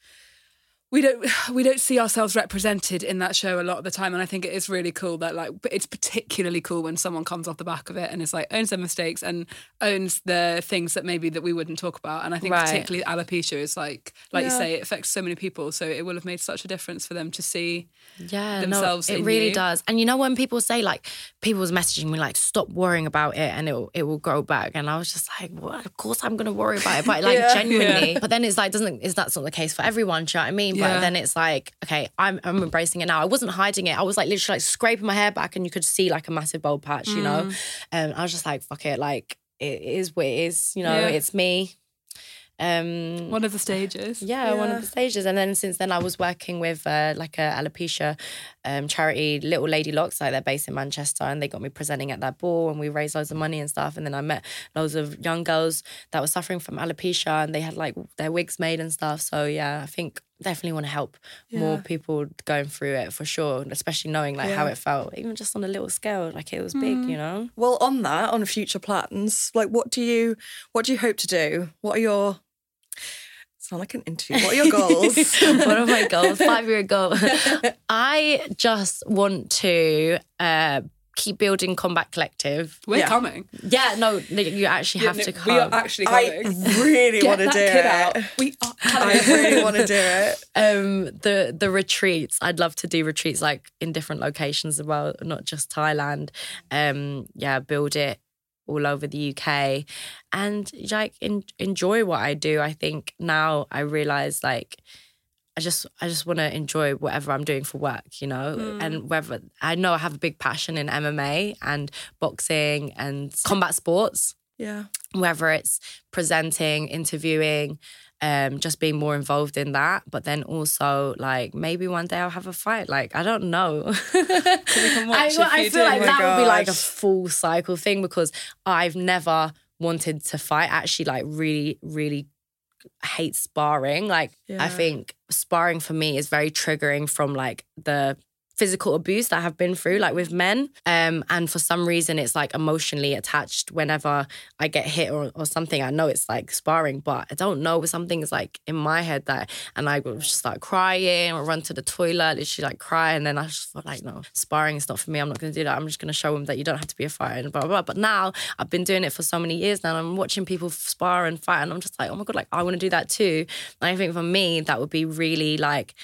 we don't we don't see ourselves represented in that show a lot of the time and I think it is really cool that like it's particularly cool when someone comes off the back of it and is like owns their mistakes and owns the things that maybe that we wouldn't talk about and I think Right. particularly alopecia is like like you say it affects so many people so it will have made such a difference for them to see yeah, themselves no, it really you. does. And you know when people say like people was messaging me like stop worrying about it and it will, it will grow back, and I was just like, well, of course I'm gonna worry about it, but like genuinely. But then it's like doesn't is that's not the case for everyone? Do you know what I mean? Yeah. But then it's like, okay, I'm, I'm embracing it now. I wasn't hiding it. I was like literally like scraping my hair back and you could see like a massive bald patch, you know? Mm. And I was just like, fuck it. Like, it is what it is, you know? Yeah. It's me. Um, One of the stages. yeah, one of the stages. And then since then, I was working with uh, like a alopecia um, charity, Little Lady Locks, like they're based in Manchester, and they got me presenting at that ball, and we raised loads of money and stuff. And then I met loads of young girls that were suffering from alopecia, and they had like their wigs made and stuff. So yeah, I think definitely want to help more people going through it for sure, especially knowing like how it felt, even just on a little scale, like it was big, you know. Well, on that, on future plans, like what do you what do you hope to do? What are your sound like an interview? What are your goals? what are my goals, five year goal. I just want to uh, keep building Combat Collective. We're Yeah. coming. Yeah, no, you actually have Yeah, to come. We are actually I really want to do it. out. We are I really want to do it. um the the retreats i'd love to do retreats like in different locations as well not just thailand um yeah build it all over the uk and like en- enjoy what i do i think now i realize like I just I just want to enjoy whatever I'm doing for work, you know, and whether I know I have a big passion in MMA and boxing and combat sports, Yeah. whether it's presenting, interviewing, um, just being more involved in that. But then also, like, maybe one day I'll have a fight. Like, I don't know. I, I feel like Oh that would be like a full cycle thing because I've never wanted to fight. I Actually, like, really, really hate sparring. Like, I think sparring for me is very triggering from like the physical abuse that I have been through, like with men. Um, and for some reason, it's like emotionally attached whenever I get hit or, or something. I know it's like sparring, but I don't know. Something is like in my head that, and I would just start crying or run to the toilet, literally like cry. And then I just felt like, no, sparring is not for me. I'm not going to do that. I'm just going to show them that you don't have to be a fighter and blah, blah, blah. But now I've been doing it for so many years now. And I'm watching people spar and fight. And I'm just like, oh my God, like I want to do that too. And I think for me, that would be really like,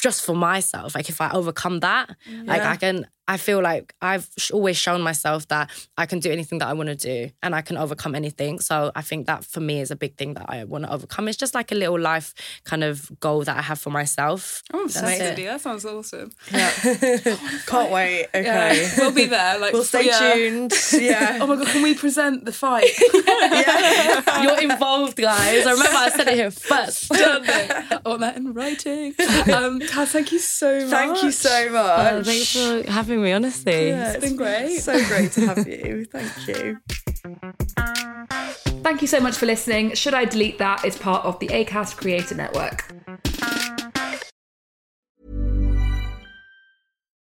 just for myself. Like if I overcome that, like I can, I feel like I've always shown myself that I can do anything that I want to do and I can overcome anything. So I think that for me is a big thing that I want to overcome. It's just like a little life kind of goal that I have for myself. Oh, That's. That sounds awesome. Can't wait. Okay. Yeah, we'll be there. Like We'll stay yeah. tuned. Yeah. Oh my god, can we present the fight? yeah. You're involved, guys. I remember I said it here first. I want that in writing. Um, Kaz, thank you so much. Thank you so much. Uh, thanks for having me, honestly. Yeah, It's been great. So great to have you. Thank you. Thank you so much for listening. Should I delete that? It's part of the Acast Creator Network.